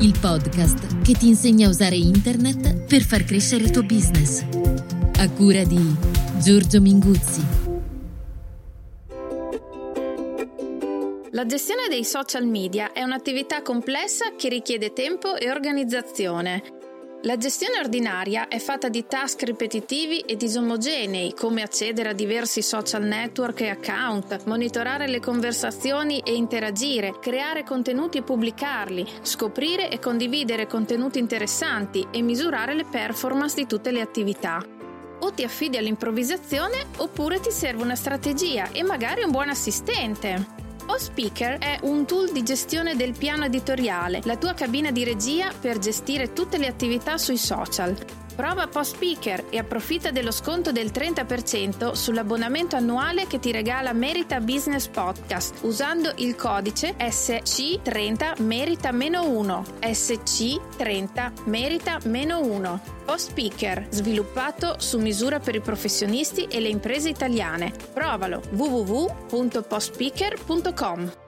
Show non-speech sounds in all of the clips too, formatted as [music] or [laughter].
Il podcast che ti insegna a usare internet per far crescere il tuo business. A cura di Giorgio Minguzzi. La gestione dei social media è un'attività complessa che richiede tempo e organizzazione. La gestione ordinaria è fatta di task ripetitivi e disomogenei, come accedere a diversi social network e account, monitorare le conversazioni e interagire, creare contenuti e pubblicarli, scoprire e condividere contenuti interessanti e misurare le performance di tutte le attività. O ti affidi all'improvvisazione oppure ti serve una strategia e magari un buon assistente. OSpeaker è un tool di gestione del piano editoriale, la tua cabina di regia per gestire tutte le attività sui social. Prova PostSpeaker e approfitta dello sconto del 30% sull'abbonamento annuale che ti regala Merita Business Podcast usando il codice SC30 Merita-1 SC30 Merita-1 PostSpeaker, sviluppato su misura per i professionisti e le imprese italiane. Provalo www.postspeaker.com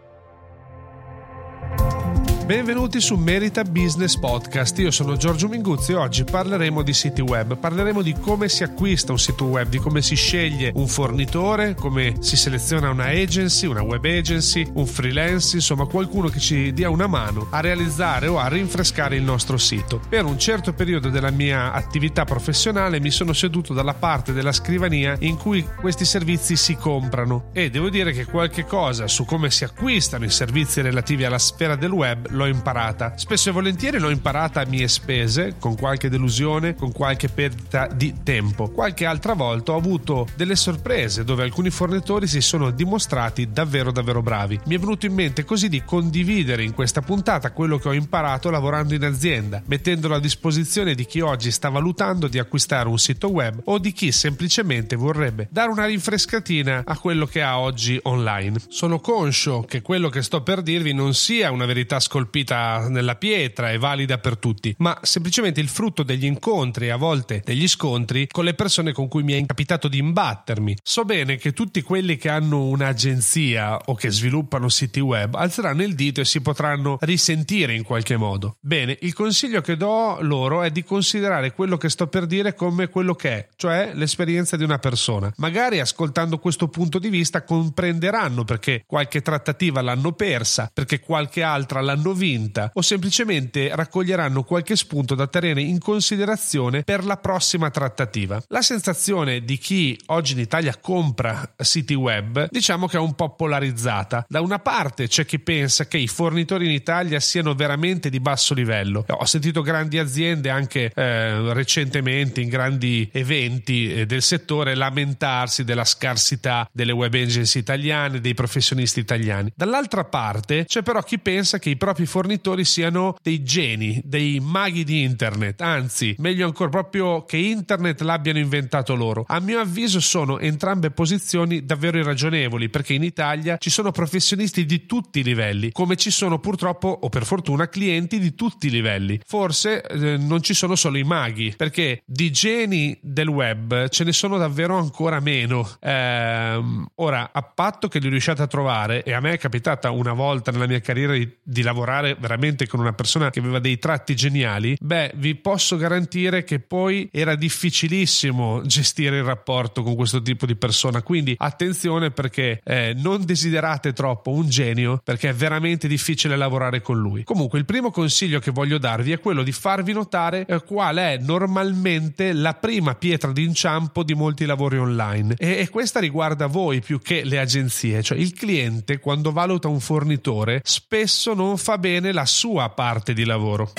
Benvenuti su Merita Business Podcast. Io sono Giorgio Minguzzi e oggi parleremo di siti web. Parleremo di come si acquista un sito web, di come si sceglie un fornitore, come si seleziona una agency, una web agency, un freelance, insomma qualcuno che ci dia una mano a realizzare o a rinfrescare il nostro sito. Per un certo periodo della mia attività professionale mi sono seduto dalla parte della scrivania in cui questi servizi si comprano e devo dire che qualche cosa su come si acquistano i servizi relativi alla sfera del web l'ho imparata. Spesso e volentieri l'ho imparata a mie spese, con qualche delusione, con qualche perdita di tempo. Qualche altra volta ho avuto delle sorprese dove alcuni fornitori si sono dimostrati davvero davvero bravi. Mi è venuto in mente così di condividere in questa puntata quello che ho imparato lavorando in azienda, mettendolo a disposizione di chi oggi sta valutando di acquistare un sito web o di chi semplicemente vorrebbe dare una rinfrescatina a quello che ha oggi online. Sono conscio che quello che sto per dirvi non sia una verità scolpita scolpita nella pietra e valida per tutti, ma semplicemente il frutto degli incontri e a volte degli scontri con le persone con cui mi è capitato di imbattermi. So bene che tutti quelli che hanno un'agenzia o che sviluppano siti web alzeranno il dito e si potranno risentire in qualche modo. Bene, il consiglio che do loro è di considerare quello che sto per dire come quello che è, cioè l'esperienza di una persona. Magari ascoltando questo punto di vista comprenderanno perché qualche trattativa l'hanno persa, perché qualche altra l'hanno vinta o semplicemente raccoglieranno qualche spunto da tenere in considerazione per la prossima trattativa. La sensazione di chi oggi in Italia compra siti web diciamo che è un po' polarizzata. Da una parte c'è chi pensa che i fornitori in Italia siano veramente di basso livello. Ho sentito grandi aziende anche eh, recentemente in grandi eventi eh, del settore lamentarsi della scarsità delle web agency italiane, dei professionisti italiani. Dall'altra parte c'è però chi pensa che i propri fornitori siano dei geni, dei maghi di internet, anzi, meglio ancora proprio che internet l'abbiano inventato loro. A mio avviso sono entrambe posizioni davvero irragionevoli perché in Italia ci sono professionisti di tutti i livelli, come ci sono purtroppo o per fortuna clienti di tutti i livelli. Forse eh, non ci sono solo i maghi, perché di geni del web ce ne sono davvero ancora meno. Ehm, ora, a patto che li riusciate a trovare, e a me è capitata una volta nella mia carriera di, di lavorare veramente con una persona che aveva dei tratti geniali, beh, vi posso garantire che poi era difficilissimo gestire il rapporto con questo tipo di persona. Quindi attenzione perché eh, non desiderate troppo un genio perché è veramente difficile lavorare con lui. Comunque, il primo consiglio che voglio darvi è quello di farvi notare eh, qual è normalmente la prima pietra d'inciampo di molti lavori online. E, e questa riguarda voi più che le agenzie, cioè il cliente quando valuta un fornitore spesso non fa bene la sua parte di lavoro.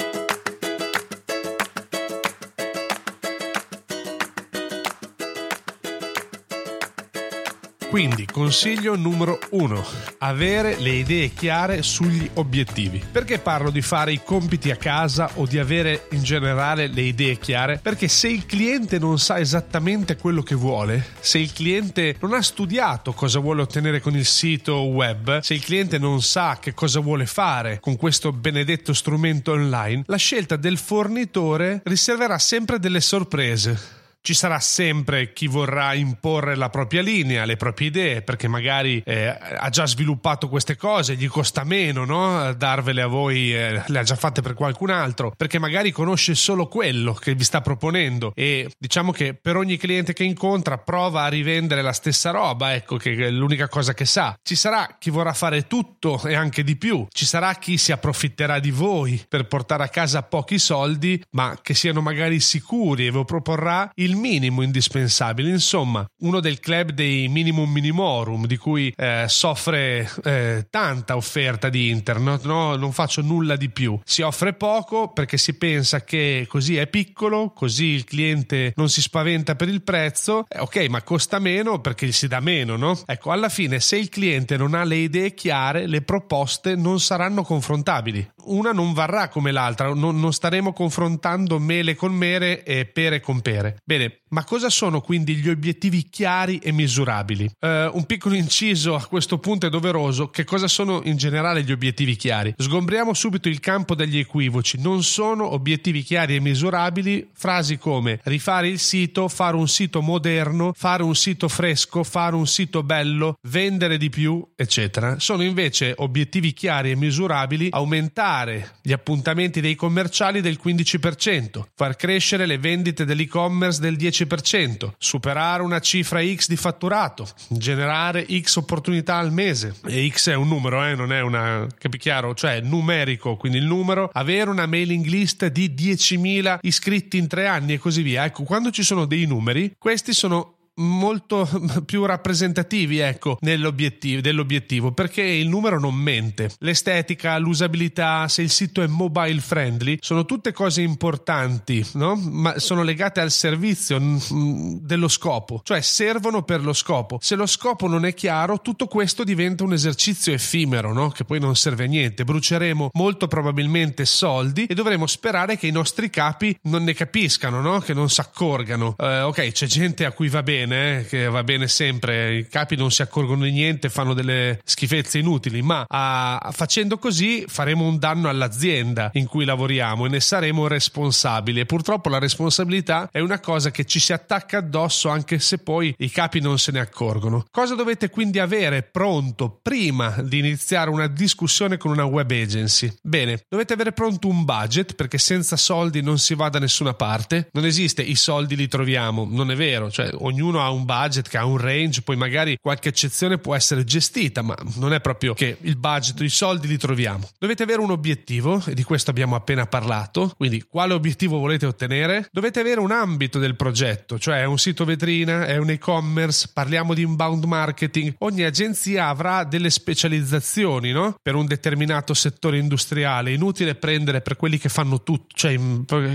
Quindi, consiglio numero uno, avere le idee chiare sugli obiettivi. Perché parlo di fare i compiti a casa o di avere in generale le idee chiare? Perché se il cliente non sa esattamente quello che vuole, se il cliente non ha studiato cosa vuole ottenere con il sito web, se il cliente non sa che cosa vuole fare con questo benedetto strumento online, la scelta del fornitore riserverà sempre delle sorprese ci sarà sempre chi vorrà imporre la propria linea, le proprie idee, perché magari eh, ha già sviluppato queste cose, gli costa meno no? darvele a voi, eh, le ha già fatte per qualcun altro, perché magari conosce solo quello che vi sta proponendo e diciamo che per ogni cliente che incontra prova a rivendere la stessa roba, ecco che è l'unica cosa che sa. Ci sarà chi vorrà fare tutto e anche di più, ci sarà chi si approfitterà di voi per portare a casa pochi soldi, ma che siano magari sicuri e vi proporrà il il minimo indispensabile, insomma, uno del club dei minimum minimorum di cui eh, soffre eh, tanta offerta di internet, no? non faccio nulla di più. Si offre poco perché si pensa che così è piccolo, così il cliente non si spaventa per il prezzo, eh, ok, ma costa meno perché si dà meno, no? Ecco, alla fine se il cliente non ha le idee chiare, le proposte non saranno confrontabili. Una non varrà come l'altra, non, non staremo confrontando mele con mere e pere con pere. Bene, Bene, ma cosa sono quindi gli obiettivi chiari e misurabili? Uh, un piccolo inciso a questo punto è doveroso. Che cosa sono in generale gli obiettivi chiari? Sgombriamo subito il campo degli equivoci. Non sono obiettivi chiari e misurabili frasi come rifare il sito, fare un sito moderno, fare un sito fresco, fare un sito bello, vendere di più, eccetera. Sono invece obiettivi chiari e misurabili aumentare gli appuntamenti dei commerciali del 15%, far crescere le vendite dell'e-commerce del del 10%, superare una cifra X di fatturato, generare X opportunità al mese. E X è un numero, eh, non è una. capi chiaro? Cioè numerico, quindi il numero, avere una mailing list di 10.000 iscritti in tre anni e così via. Ecco, quando ci sono dei numeri, questi sono molto [laughs] più rappresentativi ecco nell'obiettivo, dell'obiettivo perché il numero non mente l'estetica l'usabilità se il sito è mobile friendly sono tutte cose importanti no? ma sono legate al servizio mm, dello scopo cioè servono per lo scopo se lo scopo non è chiaro tutto questo diventa un esercizio effimero no? che poi non serve a niente bruceremo molto probabilmente soldi e dovremo sperare che i nostri capi non ne capiscano no? che non si accorgano eh, ok c'è gente a cui va bene bene, eh, che va bene sempre, i capi non si accorgono di niente, fanno delle schifezze inutili, ma a, facendo così faremo un danno all'azienda in cui lavoriamo e ne saremo responsabili e purtroppo la responsabilità è una cosa che ci si attacca addosso anche se poi i capi non se ne accorgono. Cosa dovete quindi avere pronto prima di iniziare una discussione con una web agency? Bene, dovete avere pronto un budget perché senza soldi non si va da nessuna parte, non esiste i soldi li troviamo, non è vero, cioè ognuno ha un budget, che ha un range, poi magari qualche eccezione può essere gestita, ma non è proprio che il budget, i soldi li troviamo. Dovete avere un obiettivo, e di questo abbiamo appena parlato, quindi quale obiettivo volete ottenere? Dovete avere un ambito del progetto, cioè un sito vetrina, è un e-commerce, parliamo di inbound marketing, ogni agenzia avrà delle specializzazioni, no? Per un determinato settore industriale, inutile prendere per quelli che fanno tutto, cioè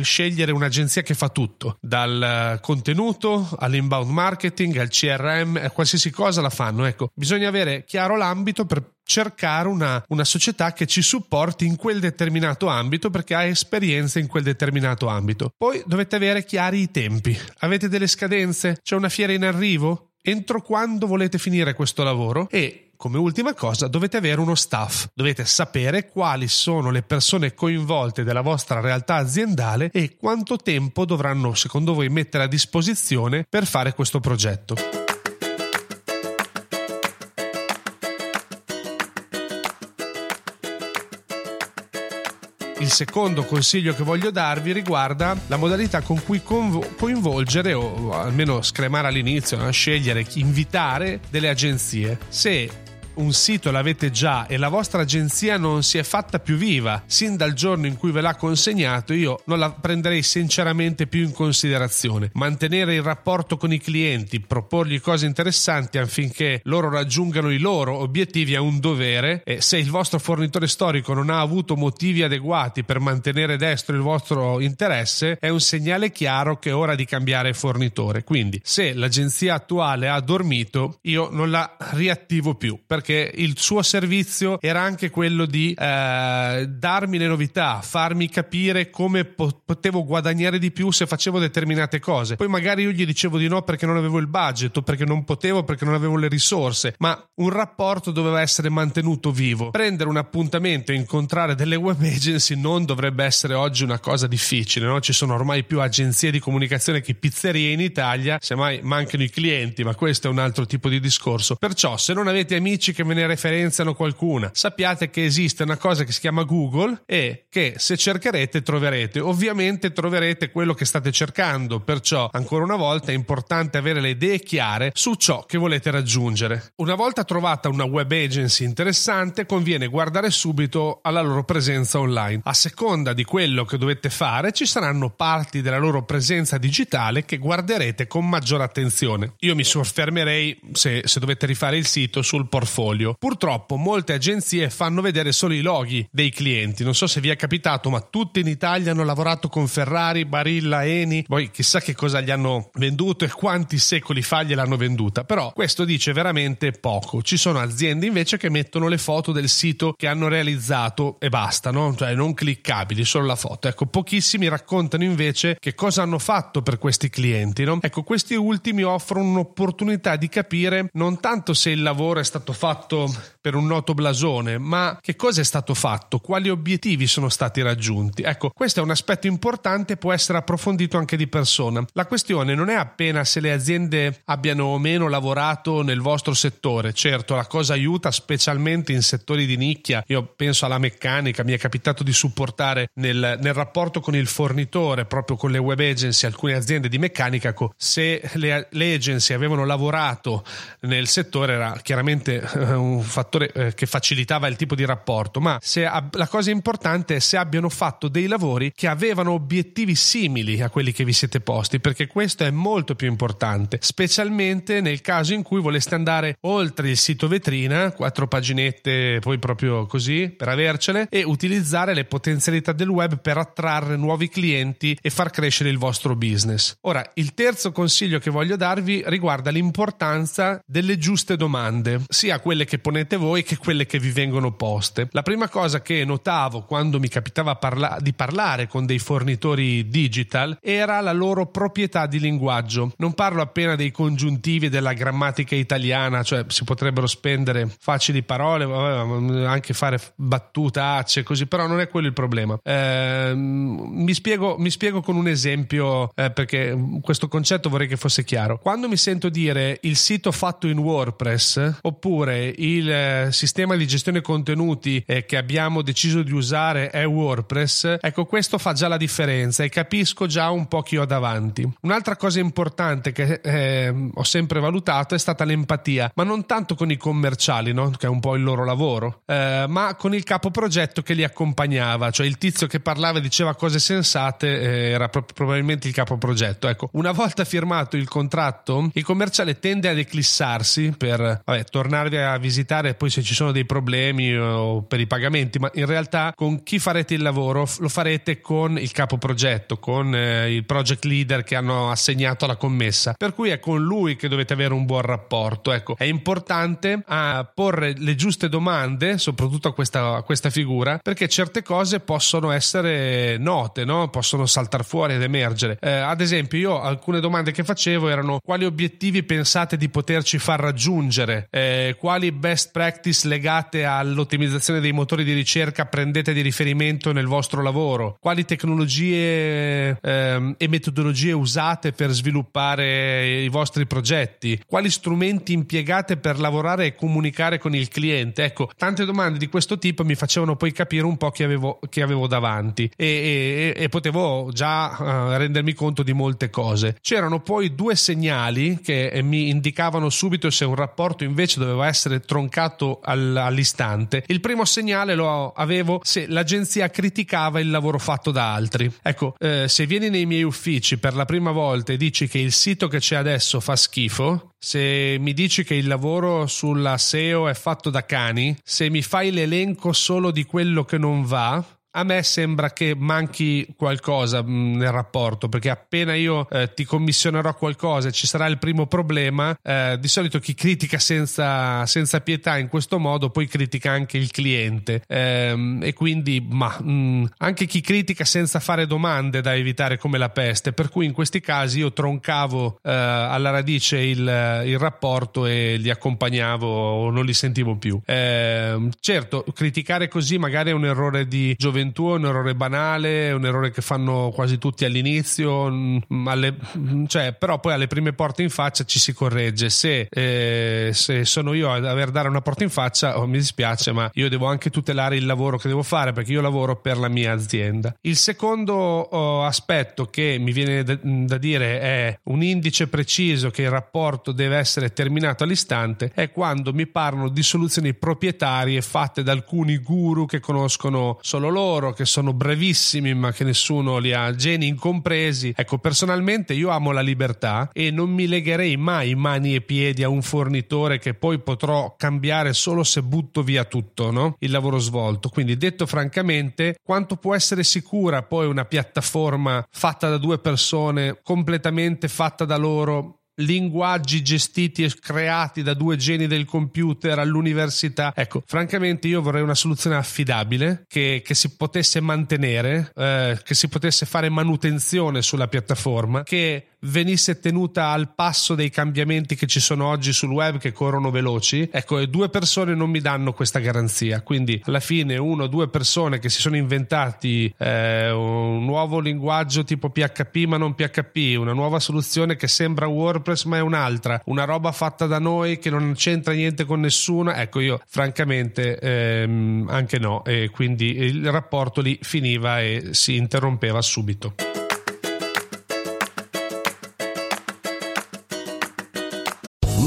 scegliere un'agenzia che fa tutto, dal contenuto all'inbound marketing marketing, al CRM, a qualsiasi cosa la fanno. Ecco, bisogna avere chiaro l'ambito per cercare una, una, società che ci supporti in quel determinato ambito perché ha esperienza in quel determinato ambito. Poi dovete avere chiari i tempi. Avete delle scadenze? C'è una fiera in arrivo? Entro quando volete finire questo lavoro? E come ultima cosa dovete avere uno staff, dovete sapere quali sono le persone coinvolte della vostra realtà aziendale e quanto tempo dovranno secondo voi mettere a disposizione per fare questo progetto. Il secondo consiglio che voglio darvi riguarda la modalità con cui coinvolgere o almeno scremare all'inizio, scegliere, invitare delle agenzie. Se un sito l'avete già e la vostra agenzia non si è fatta più viva sin dal giorno in cui ve l'ha consegnato, io non la prenderei sinceramente più in considerazione. Mantenere il rapporto con i clienti, proporgli cose interessanti affinché loro raggiungano i loro obiettivi è un dovere e se il vostro fornitore storico non ha avuto motivi adeguati per mantenere destro il vostro interesse, è un segnale chiaro che è ora di cambiare fornitore. Quindi, se l'agenzia attuale ha dormito, io non la riattivo più perché il suo servizio era anche quello di eh, darmi le novità, farmi capire come po- potevo guadagnare di più se facevo determinate cose. Poi magari io gli dicevo di no perché non avevo il budget o perché non potevo, perché non avevo le risorse, ma un rapporto doveva essere mantenuto vivo. Prendere un appuntamento e incontrare delle web agency non dovrebbe essere oggi una cosa difficile, no? Ci sono ormai più agenzie di comunicazione che pizzerie in Italia, semmai mancano i clienti, ma questo è un altro tipo di discorso. Perciò, se non avete amici che ve ne referenziano qualcuna, sappiate che esiste una cosa che si chiama Google e che se cercherete troverete. Ovviamente troverete quello che state cercando, perciò ancora una volta è importante avere le idee chiare su ciò che volete raggiungere. Una volta trovata una web agency interessante, conviene guardare subito alla loro presenza online. A seconda di quello che dovete fare, ci saranno parti della loro presenza digitale che guarderete con maggiore attenzione. Io mi soffermerei, se, se dovete rifare il sito, sul portfolio. Purtroppo molte agenzie fanno vedere solo i loghi dei clienti. Non so se vi è capitato, ma tutti in Italia hanno lavorato con Ferrari, Barilla, Eni. Poi chissà che cosa gli hanno venduto e quanti secoli fa gliel'hanno venduta. Però questo dice veramente poco. Ci sono aziende invece che mettono le foto del sito che hanno realizzato e basta, no? Cioè non cliccabili, solo la foto. Ecco, pochissimi raccontano invece che cosa hanno fatto per questi clienti, no? Ecco, questi ultimi offrono un'opportunità di capire non tanto se il lavoro è stato fatto per un noto blasone, ma che cosa è stato fatto, quali obiettivi sono stati raggiunti. Ecco, questo è un aspetto importante può essere approfondito anche di persona. La questione non è appena se le aziende abbiano o meno lavorato nel vostro settore. Certo, la cosa aiuta specialmente in settori di nicchia. Io penso alla meccanica, mi è capitato di supportare nel, nel rapporto con il fornitore, proprio con le web agency, alcune aziende di meccanica. Ecco, se le, le agency avevano lavorato nel settore era chiaramente eh, un fattore eh, che facilitava il tipo di rapporto, ma se, la cosa importante è se abbiano fatto dei lavori che avevano obiettivi simili a quelli che vi siete posti, perché questo è molto più importante, specialmente nel caso in cui voleste andare oltre il sito vetrina, quattro paginette poi proprio così per avercele e utilizzare le potenzialità del web per attrarre nuovi clienti e far crescere il vostro business. Ora, il terzo consiglio che voglio darvi riguarda l'importanza delle giuste domande, sia quelle che ponete voi che quelle che vi vengono poste. La prima cosa che notavo quando mi capitava parla- di parlare con dei fornitori digital era la loro proprietà di linguaggio. Non parlo appena dei congiuntivi della grammatica italiana, cioè si potrebbero spendere facili parole, anche fare battutacce così, però non è quello il problema. Eh, mi, spiego, mi, spiego, con un esempio eh, perché questo concetto vorrei che fosse chiaro. Quando mi sento dire il sito fatto in WordPress oppure il eh, sistema di gestione contenuti eh, che abbiamo deciso di usare è WordPress, ecco questo fa già la differenza e capisco già un po' chi ho davanti. Un'altra cosa importante che eh, ho sempre valutato è stata l'empatia, ma non tanto con i commerciali, no? che è un po' il loro lavoro, eh, ma con il capo progetto che li accompagnava, cioè il tizio che parlava e diceva cose sensate eh, era proprio probabilmente il capo progetto. Ecco, una volta firmato il contratto, il commerciale tende ad eclissarsi per vabbè, tornarvi a visitare poi se ci sono dei problemi o per i pagamenti, ma in realtà con chi farete il lavoro lo farete con il capo progetto, con eh, il project leader che hanno assegnato la commessa, per cui è con lui che dovete avere un buon rapporto. Ecco, è importante a porre le giuste domande, soprattutto a questa, a questa figura, perché certe cose possono essere note, no? possono saltare fuori ed emergere. Eh, ad esempio, io alcune domande che facevo erano quali obiettivi pensate di poterci far raggiungere, eh, quali best practice legate all'ottimizzazione dei motori di ricerca prendete di riferimento nel vostro lavoro, quali tecnologie eh, e metodologie usate per sviluppare i vostri progetti, quali strumenti impiegate per lavorare e comunicare con il cliente. Ecco, tante domande di questo tipo mi facevano poi capire un po' chi avevo, chi avevo davanti e, e, e potevo già uh, rendermi conto di molte cose. C'erano poi due segnali che mi indicavano subito se un rapporto invece doveva essere essere troncato al, all'istante. Il primo segnale lo avevo se l'agenzia criticava il lavoro fatto da altri. Ecco, eh, se vieni nei miei uffici per la prima volta e dici che il sito che c'è adesso fa schifo, se mi dici che il lavoro sulla SEO è fatto da cani, se mi fai l'elenco solo di quello che non va, a me sembra che manchi qualcosa mm, nel rapporto perché appena io eh, ti commissionerò qualcosa e ci sarà il primo problema eh, di solito chi critica senza, senza, pietà in questo modo poi critica anche il cliente. Eh, e quindi ma, mh, mm, anche chi critica senza fare domande da evitare come la peste. Per cui in questi casi io troncavo eh, alla radice il, il, rapporto e li accompagnavo o non li sentivo più. Ehm, certo criticare così magari è un errore di gioventù gioventù è un errore banale, è un errore che fanno quasi tutti all'inizio, mm, alle, mm, cioè, però poi alle prime porte in faccia ci si corregge. Se, eh, se sono io ad aver dare una porta in faccia, oh, mi dispiace, ma io devo anche tutelare il lavoro che devo fare perché io lavoro per la mia azienda. Il secondo oh, aspetto che mi viene da, da dire è un indice preciso che il rapporto deve essere terminato all'istante è quando mi parlano di soluzioni proprietarie fatte da alcuni guru che conoscono solo loro loro che sono brevissimi ma che nessuno li ha, geni incompresi. Ecco, personalmente io amo la libertà e non mi legherei mai mani e piedi a un fornitore che poi potrò cambiare solo se butto via tutto, no? Il lavoro svolto. Quindi detto francamente, quanto può essere sicura poi una piattaforma fatta da due persone, completamente fatta da loro, linguaggi gestiti e creati da due geni del computer all'università. Ecco, francamente io vorrei una soluzione affidabile che, che si potesse mantenere, eh, che si potesse fare manutenzione sulla piattaforma, che venisse tenuta al passo dei cambiamenti che ci sono oggi sul web che corrono veloci. Ecco, e due persone non mi danno questa garanzia. Quindi alla fine uno o due persone che si sono inventati eh, un nuovo linguaggio tipo PHP ma non PHP, una nuova soluzione che sembra WordPress ma è un'altra, una roba fatta da noi che non c'entra niente con nessuno. Ecco, io francamente ehm, anche no e quindi il rapporto lì finiva e si interrompeva subito.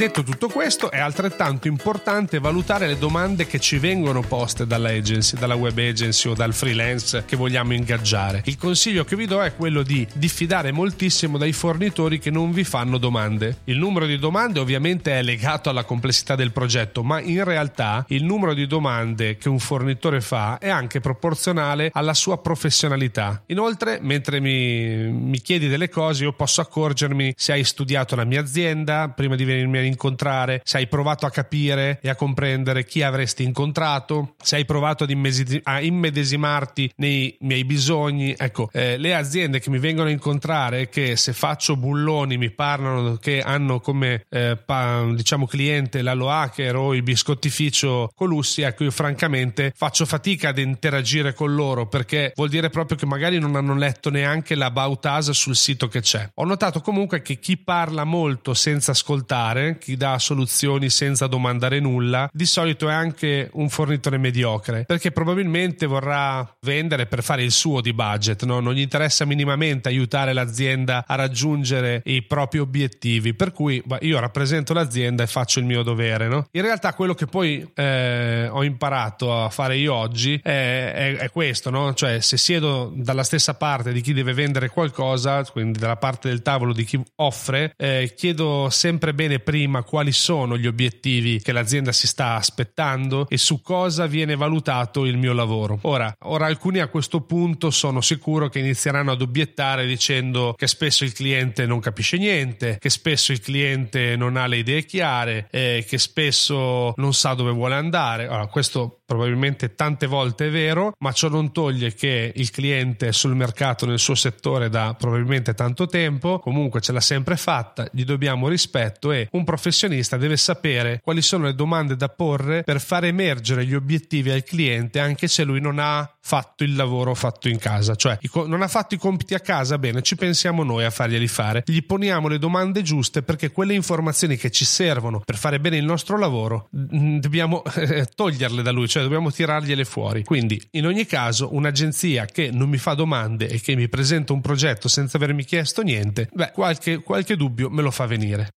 Detto tutto questo, è altrettanto importante valutare le domande che ci vengono poste dalla agency, dalla web agency o dal freelance che vogliamo ingaggiare. Il consiglio che vi do è quello di diffidare moltissimo dai fornitori che non vi fanno domande. Il numero di domande ovviamente è legato alla complessità del progetto, ma in realtà il numero di domande che un fornitore fa è anche proporzionale alla sua professionalità. Inoltre, mentre mi, mi chiedi delle cose, io posso accorgermi se hai studiato la mia azienda prima di venirmi a incontrare, se hai provato a capire e a comprendere chi avresti incontrato, se hai provato ad immedesi- a immedesimarti nei miei bisogni. Ecco, eh, le aziende che mi vengono a incontrare che se faccio bulloni mi parlano che hanno come eh, pa- diciamo cliente la Loacker o il biscottificio Colussi, ecco io francamente faccio fatica ad interagire con loro perché vuol dire proprio che magari non hanno letto neanche la Bautasa sul sito che c'è. Ho notato comunque che chi parla molto senza ascoltare, chi dà soluzioni senza domandare nulla, di solito è anche un fornitore mediocre, perché probabilmente vorrà vendere per fare il suo di budget, no? non gli interessa minimamente aiutare l'azienda a raggiungere i propri obiettivi, per cui io rappresento l'azienda e faccio il mio dovere. No? In realtà quello che poi eh, ho imparato a fare io oggi è, è, è questo, no? cioè se siedo dalla stessa parte di chi deve vendere qualcosa, quindi dalla parte del tavolo di chi offre, eh, chiedo sempre bene prima prima quali sono gli obiettivi che l'azienda si sta aspettando e su cosa viene valutato il mio lavoro. Ora, ora alcuni a questo punto sono sicuro che inizieranno ad obiettare dicendo che spesso il cliente non capisce niente, che spesso il cliente non ha le idee chiare, eh, che spesso non sa dove vuole andare. Allora, questo probabilmente tante volte è vero, ma ciò non toglie che il cliente è sul mercato nel suo settore da probabilmente tanto tempo, comunque ce l'ha sempre fatta, gli dobbiamo rispetto e un professionista deve sapere quali sono le domande da porre per far emergere gli obiettivi al cliente anche se lui non ha fatto il lavoro fatto in casa, cioè non ha fatto i compiti a casa, bene, ci pensiamo noi a farglieli fare, gli poniamo le domande giuste perché quelle informazioni che ci servono per fare bene il nostro lavoro dobbiamo [laughs] eh, toglierle da lui, cioè dobbiamo tirargliele fuori. Quindi, in ogni caso, un'agenzia che non mi fa domande e che mi presenta un progetto senza avermi chiesto niente, beh, qualche, qualche dubbio me lo fa venire.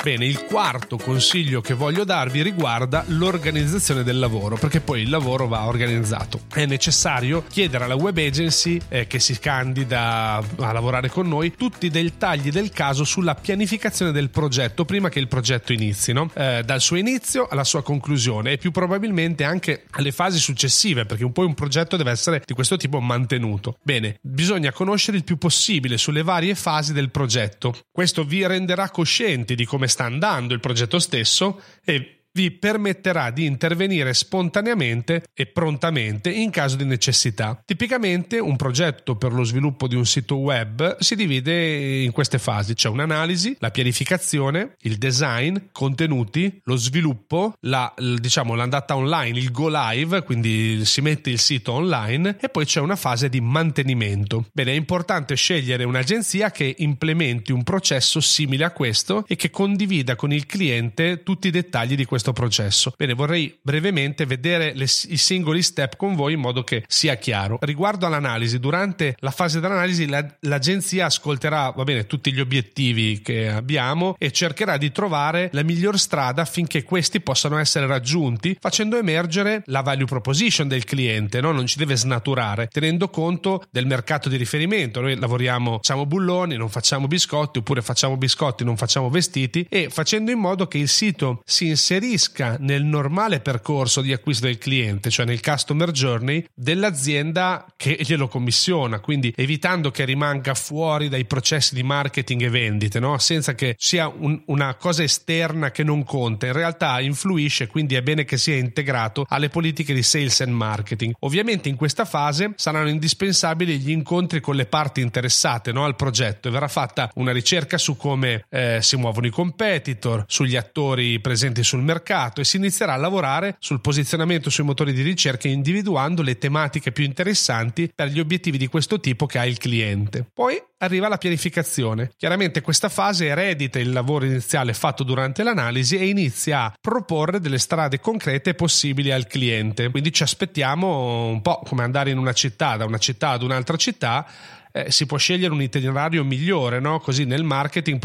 Bene, il quarto consiglio che voglio darvi riguarda l'organizzazione del lavoro, perché poi il lavoro va organizzato. È necessario chiedere alla web agency eh, che si candida a lavorare con noi tutti i dettagli del caso sulla pianificazione del progetto prima che il progetto inizi, no? eh, dal suo inizio alla sua conclusione e più probabilmente anche alle fasi successive, perché poi un progetto deve essere di questo tipo mantenuto. Bene, bisogna conoscere il più possibile sulle varie fasi del progetto. Questo vi renderà coscienti di come sta sta andando il progetto stesso e vi permetterà di intervenire spontaneamente e prontamente in caso di necessità. Tipicamente un progetto per lo sviluppo di un sito web si divide in queste fasi, c'è un'analisi, la pianificazione, il design, contenuti, lo sviluppo, la, diciamo, l'andata online, il go live, quindi si mette il sito online e poi c'è una fase di mantenimento. Bene, è importante scegliere un'agenzia che implementi un processo simile a questo e che condivida con il cliente tutti i dettagli di questo questo processo. Bene, vorrei brevemente vedere le, i singoli step con voi in modo che sia chiaro. Riguardo all'analisi, durante la fase dell'analisi la, l'agenzia ascolterà va bene, tutti gli obiettivi che abbiamo e cercherà di trovare la miglior strada affinché questi possano essere raggiunti facendo emergere la value proposition del cliente, no? non ci deve snaturare, tenendo conto del mercato di riferimento. Noi lavoriamo, facciamo bulloni, non facciamo biscotti oppure facciamo biscotti, non facciamo vestiti e facendo in modo che il sito si inserisca inserisca nel normale percorso di acquisto del cliente, cioè nel customer journey dell'azienda che glielo commissiona, quindi evitando che rimanga fuori dai processi di marketing e vendite, no? senza che sia un, una cosa esterna che non conta, in realtà influisce, quindi è bene che sia integrato alle politiche di sales and marketing. Ovviamente in questa fase saranno indispensabili gli incontri con le parti interessate no? al progetto e verrà fatta una ricerca su come eh, si muovono i competitor, sugli attori presenti sul mercato, mercato e si inizierà a lavorare sul posizionamento sui motori di ricerca individuando le tematiche più interessanti per gli obiettivi di questo tipo che ha il cliente. Poi arriva la pianificazione. Chiaramente questa fase eredita il lavoro iniziale fatto durante l'analisi e inizia a proporre delle strade concrete possibili al cliente. Quindi ci aspettiamo un po' come andare in una città, da una città ad un'altra città eh, si può scegliere un itinerario migliore, no? così nel marketing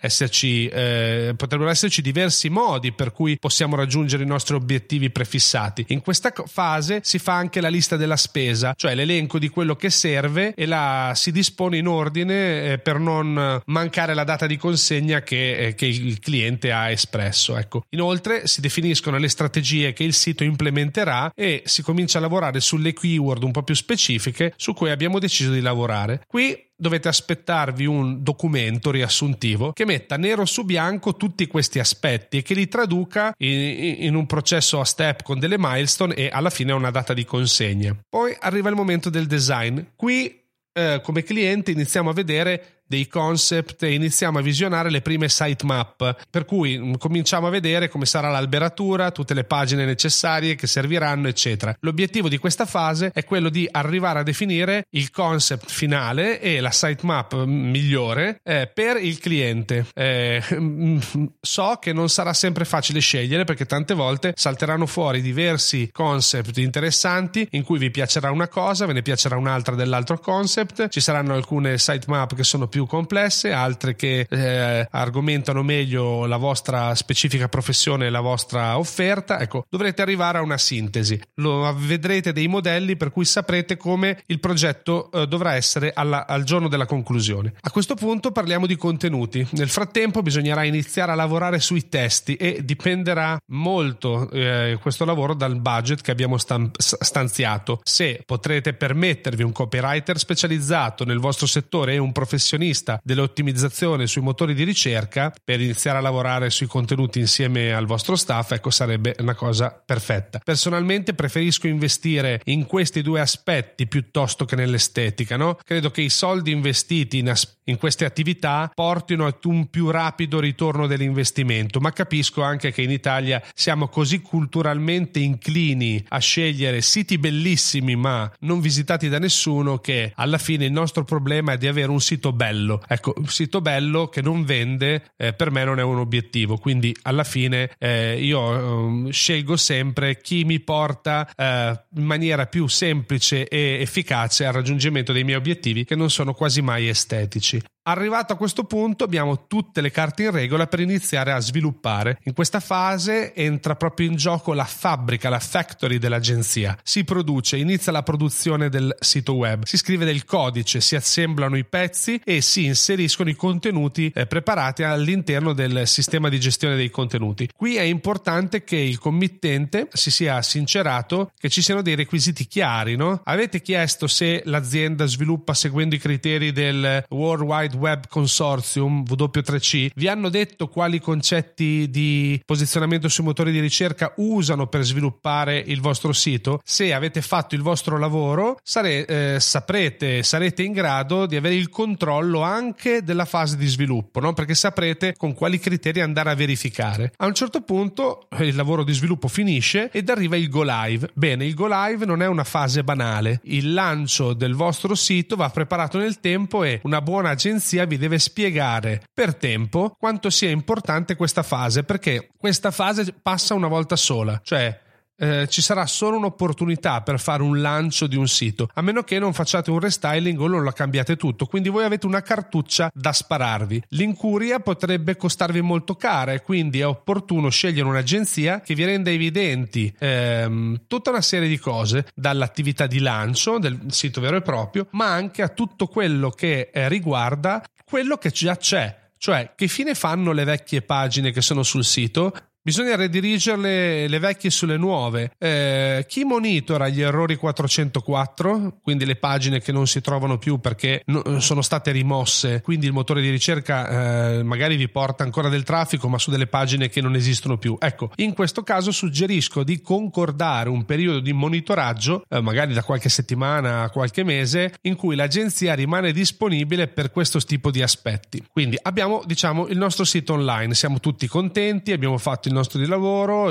esserci, eh, potrebbero esserci diversi modi per cui possiamo raggiungere i nostri obiettivi prefissati. In questa fase si fa anche la lista della spesa, cioè l'elenco di quello che serve e la si dispone in ordine eh, per non mancare la data di consegna che, eh, che il cliente ha espresso. Ecco. Inoltre si definiscono le strategie che il sito implementerà e si comincia a lavorare sulle keyword un po' più specifiche su cui abbiamo deciso di lavorare. Qui dovete aspettarvi un documento riassuntivo che metta nero su bianco tutti questi aspetti e che li traduca in, in, un processo a step con delle milestone e alla fine una data di consegna. Poi arriva il momento del design. Qui eh, come cliente iniziamo a vedere dei concept e iniziamo a visionare le prime sitemap, per cui mm, cominciamo a vedere come sarà l'alberatura, tutte le pagine necessarie che serviranno, eccetera. L'obiettivo di questa fase è quello di arrivare a definire il concept finale e la sitemap migliore eh, per il cliente. Eh, [laughs] so che non sarà sempre facile scegliere perché tante volte salteranno fuori diversi concept interessanti in cui vi piacerà una cosa, ve ne piacerà un'altra dell'altro concept, ci saranno alcune sitemap che sono più più complesse, altre che eh, argomentano meglio la vostra specifica professione e la vostra offerta. Ecco, dovrete arrivare a una sintesi. Lo, vedrete dei modelli per cui saprete come il progetto eh, dovrà essere alla, al giorno della conclusione. A questo punto parliamo di contenuti. Nel frattempo bisognerà iniziare a lavorare sui testi e dipenderà molto eh, questo lavoro dal budget che abbiamo stanziato. Se potrete permettervi un copywriter specializzato nel vostro settore e un professionista professionista dell'ottimizzazione sui motori di ricerca per iniziare a lavorare sui contenuti insieme al vostro staff, ecco sarebbe una cosa perfetta. Personalmente preferisco investire in questi due aspetti piuttosto che nell'estetica, no? Credo che i soldi investiti in, as- in queste attività portino ad un più rapido ritorno dell'investimento, ma capisco anche che in Italia siamo così culturalmente inclini a scegliere siti bellissimi ma non visitati da nessuno che alla fine il nostro problema è di avere un sito bello. Ecco, un sito bello che non vende eh, per me non è un obiettivo, quindi alla fine eh, io eh, scelgo sempre chi mi porta eh, in maniera più semplice e efficace al raggiungimento dei miei obiettivi che non sono quasi mai estetici. Arrivato a questo punto abbiamo tutte le carte in regola per iniziare a sviluppare. In questa fase entra proprio in gioco la fabbrica, la factory dell'agenzia. Si produce, inizia la produzione del sito web, si scrive del codice, si assemblano i pezzi e si inseriscono i contenuti eh, preparati all'interno del sistema di gestione dei contenuti. Qui è importante che il committente si sia sincerato che ci siano dei requisiti chiari, no? Avete chiesto se l'azienda sviluppa seguendo i criteri del World Wide Web Consortium W3C vi hanno detto quali concetti di posizionamento sui motori di ricerca usano per sviluppare il vostro sito? Se avete fatto il vostro lavoro, sare, eh, saprete, sarete in grado di avere il controllo anche della fase di sviluppo, no? perché saprete con quali criteri andare a verificare. A un certo punto il lavoro di sviluppo finisce ed arriva il go live. Bene, il go live non è una fase banale. Il lancio del vostro sito va preparato nel tempo e una buona agenzia l'agenzia vi deve spiegare per tempo quanto sia importante questa fase, perché questa fase passa una volta sola, cioè eh, ci sarà solo un'opportunità per fare un lancio di un sito, a meno che non facciate un restyling o non lo cambiate tutto. Quindi voi avete una cartuccia da spararvi. L'incuria potrebbe costarvi molto cara e quindi è opportuno scegliere un'agenzia che vi renda evidenti ehm, tutta una serie di cose, dall'attività di lancio del sito vero e proprio, ma anche a tutto quello che eh, riguarda quello che già c'è. Cioè, che fine fanno le vecchie pagine che sono sul sito? Bisogna redirigerle le vecchie sulle nuove. Eh, chi monitora gli errori 404, quindi le pagine che non si trovano più perché no, sono state rimosse, quindi il motore di ricerca eh, magari vi porta ancora del traffico ma su delle pagine che non esistono più. Ecco, in questo caso suggerisco di concordare un periodo di monitoraggio, eh, magari da qualche settimana a qualche mese, in cui l'agenzia rimane disponibile per questo tipo di aspetti. Quindi abbiamo, diciamo, il nostro sito online, siamo tutti contenti, abbiamo fatto il nostro di lavoro,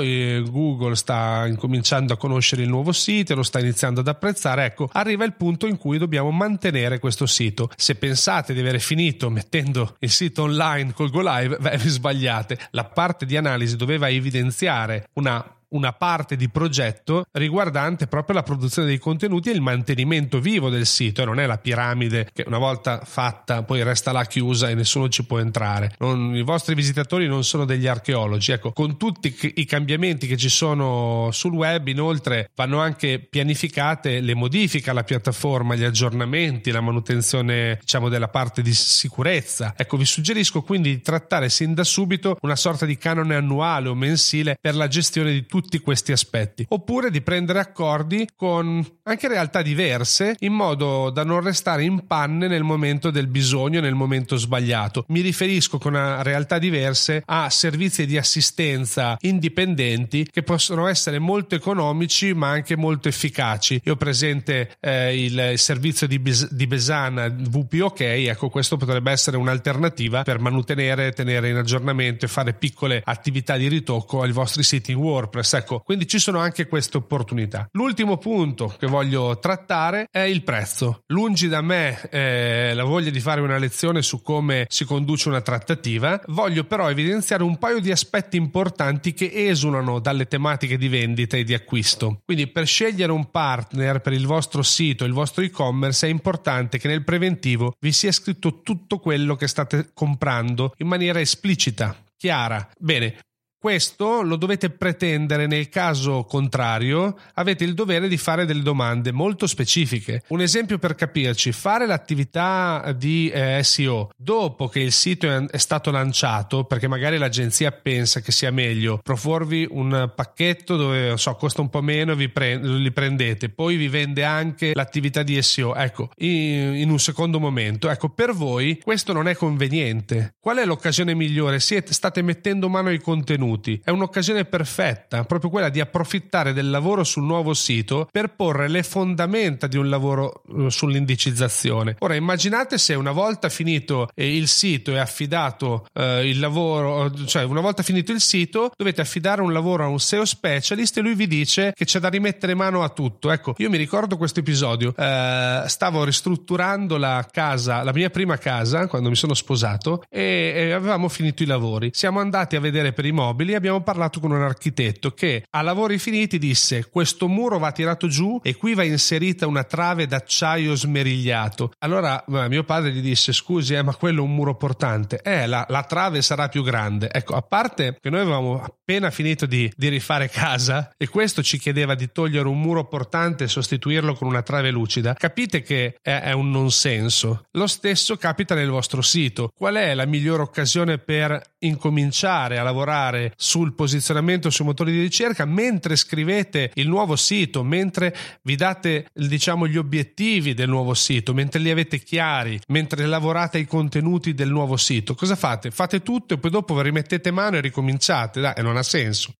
Google sta incominciando a conoscere il nuovo sito, lo sta iniziando ad apprezzare, ecco, arriva il punto in cui dobbiamo mantenere questo sito. Se pensate di avere finito mettendo il sito online col Go Live, beh, vi sbagliate. La parte di analisi doveva evidenziare una una parte di progetto riguardante proprio la produzione dei contenuti e il mantenimento vivo del sito, e non è la piramide che una volta fatta poi resta là chiusa e nessuno ci può entrare. Non, I vostri visitatori non sono degli archeologi. Ecco, con tutti i cambiamenti che ci sono sul web, inoltre vanno anche pianificate le modifiche alla piattaforma, gli aggiornamenti, la manutenzione, diciamo, della parte di sicurezza. Ecco, vi suggerisco quindi di trattare sin da subito una sorta di canone annuale o mensile per la gestione di tutti tutti questi aspetti, oppure di prendere accordi con anche realtà diverse in modo da non restare in panne nel momento del bisogno, nel momento sbagliato. Mi riferisco con realtà diverse a servizi di assistenza indipendenti che possono essere molto economici ma anche molto efficaci. Io ho presente eh, il servizio di, Bes- di Besana VPOK, ecco questo potrebbe essere un'alternativa per mantenere, tenere in aggiornamento e fare piccole attività di ritocco ai vostri siti in WordPress WordPress. Ecco, quindi ci sono anche queste opportunità. L'ultimo punto che voglio trattare è il prezzo. Lungi da me eh, la voglia di fare una lezione su come si conduce una trattativa, voglio però evidenziare un paio di aspetti importanti che esulano dalle tematiche di vendita e di acquisto. Quindi per scegliere un partner per il vostro sito, il vostro e-commerce, è importante che nel preventivo vi sia scritto tutto quello che state comprando in maniera esplicita chiara. Bene, Questo lo dovete pretendere nel caso contrario, avete il dovere di fare delle domande molto specifiche. Un esempio per capirci, fare l'attività di eh, SEO dopo che il sito è, stato lanciato, perché magari l'agenzia pensa che sia meglio proporvi un pacchetto dove so, costa un po' meno vi pre- li prendete, poi vi vende anche l'attività di SEO. Ecco, in, in un secondo momento, ecco, per voi questo non è conveniente. Qual è l'occasione migliore? Siete, state mettendo mano ai contenuti. È un'occasione perfetta, proprio quella di approfittare del lavoro sul nuovo sito per porre le fondamenta di un lavoro uh, sull'indicizzazione. Ora immaginate se una volta finito eh, il sito e affidato eh, il lavoro, cioè una volta finito il sito dovete affidare un lavoro a un SEO specialist e lui vi dice che c'è da rimettere mano a tutto. Ecco, io mi ricordo questo episodio, eh, stavo ristrutturando la casa, la mia prima casa quando mi sono sposato e, e avevamo finito i lavori. Siamo andati a vedere per i mobili e abbiamo parlato con un architetto che a lavori finiti disse questo muro va tirato giù e qui va inserita una trave d'acciaio smerigliato. Allora mio padre gli disse scusi eh, ma quello è un muro portante. Eh la, la trave sarà più grande. Ecco a parte che noi avevamo appena finito di, di rifare casa e questo ci chiedeva di togliere un muro portante e sostituirlo con una trave lucida. Capite che è, è un non senso. Lo stesso capita nel vostro sito. Qual è la migliore occasione per incominciare a lavorare sul posizionamento sui motori di ricerca mentre scrivete il nuovo sito, mentre vi date diciamo gli obiettivi del nuovo sito, mentre li avete chiari, mentre lavorate ai contenuti del nuovo sito. Cosa fate? Fate tutto e poi dopo rimettete mano e ricominciate. Dai, non ha senso.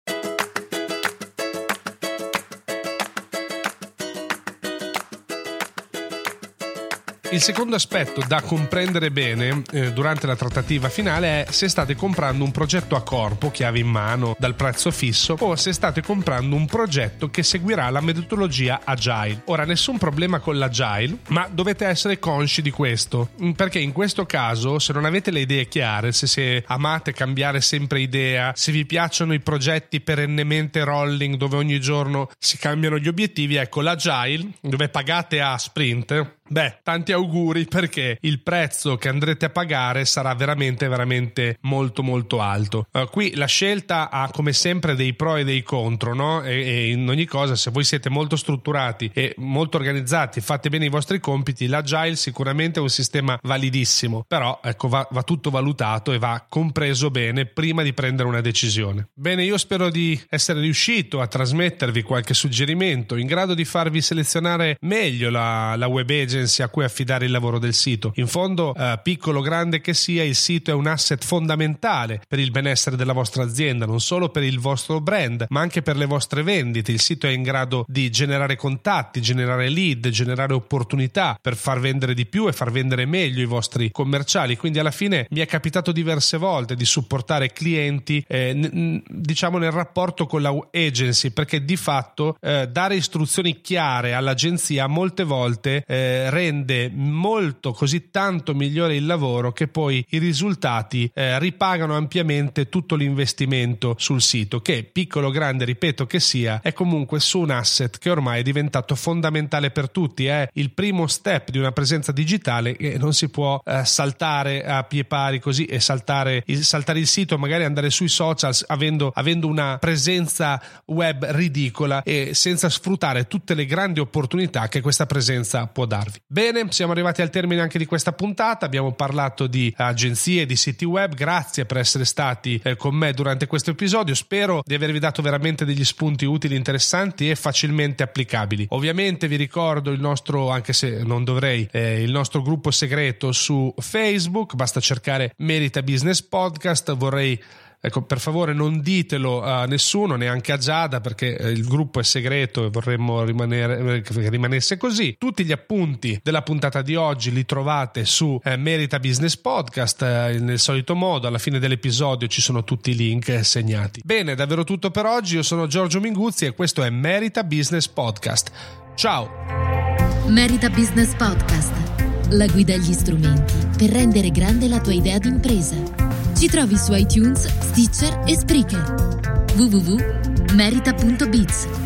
Il secondo aspetto da comprendere bene eh, durante la trattativa finale è se state comprando un progetto a corpo, chiave in mano, dal prezzo fisso, o se state comprando un progetto che seguirà la metodologia agile. Ora, nessun problema con l'agile, ma dovete essere consci di questo, mm, perché in questo caso, se non avete le idee chiare, se, se amate cambiare sempre idea, se vi piacciono i progetti perennemente rolling dove ogni giorno si cambiano gli obiettivi, ecco l'agile, dove pagate a sprint, Beh, tanti auguri perché il prezzo che andrete a pagare sarà veramente, veramente molto, molto alto. Uh, qui la scelta ha come sempre dei pro e dei contro, no? E, e, in ogni cosa, se voi siete molto strutturati e molto organizzati, fate bene i vostri compiti, l'agile sicuramente è un sistema validissimo, però ecco, va, va tutto valutato e va compreso bene prima di prendere una decisione. Bene, io spero di essere riuscito a trasmettervi qualche suggerimento in grado di farvi selezionare meglio la, la web agency agency a cui affidare il lavoro del sito. In fondo, eh, piccolo o grande che sia, il sito è un asset fondamentale per il benessere della vostra azienda, non solo per il vostro brand, ma anche per le vostre vendite. Il sito è in grado di generare contatti, generare lead, generare opportunità per far vendere di più e far vendere meglio i vostri commerciali. Quindi alla fine mi è capitato diverse volte di supportare clienti, eh, n- diciamo nel rapporto con la agency, perché di fatto eh, dare istruzioni chiare all'agenzia molte volte eh, rende molto così tanto migliore il lavoro che poi i risultati eh, ripagano ampiamente tutto l'investimento sul sito che piccolo o grande ripeto che sia è comunque su un asset che ormai è diventato fondamentale per tutti è il primo step di una presenza digitale che non si può eh, saltare a pie pari così e saltare il, saltare il sito magari andare sui social avendo, avendo una presenza web ridicola e senza sfruttare tutte le grandi opportunità che questa presenza può darvi Bene, siamo arrivati al termine anche di questa puntata. Abbiamo parlato di agenzie, di siti web. Grazie per essere stati eh, con me durante questo episodio. Spero di avervi dato veramente degli spunti utili, interessanti e facilmente applicabili. Ovviamente vi ricordo il nostro, anche se non dovrei, eh, il nostro gruppo segreto su Facebook. Basta cercare Merita Business Podcast. Vorrei Ecco, per favore non ditelo a nessuno, neanche a Giada, perché eh, il gruppo è segreto e vorremmo che rimanesse così. Tutti gli appunti della puntata di oggi li trovate su eh, Merita Business Podcast, eh, nel solito modo, alla fine dell'episodio ci sono tutti i link segnati. Bene, davvero tutto per oggi, io sono Giorgio Minguzzi e questo è Merita Business Podcast. Ciao! Merita Business Podcast, la guida agli strumenti per rendere grande la tua idea d'impresa ci trovi su iTunes, Stitcher e Spreaker. www.merita.biz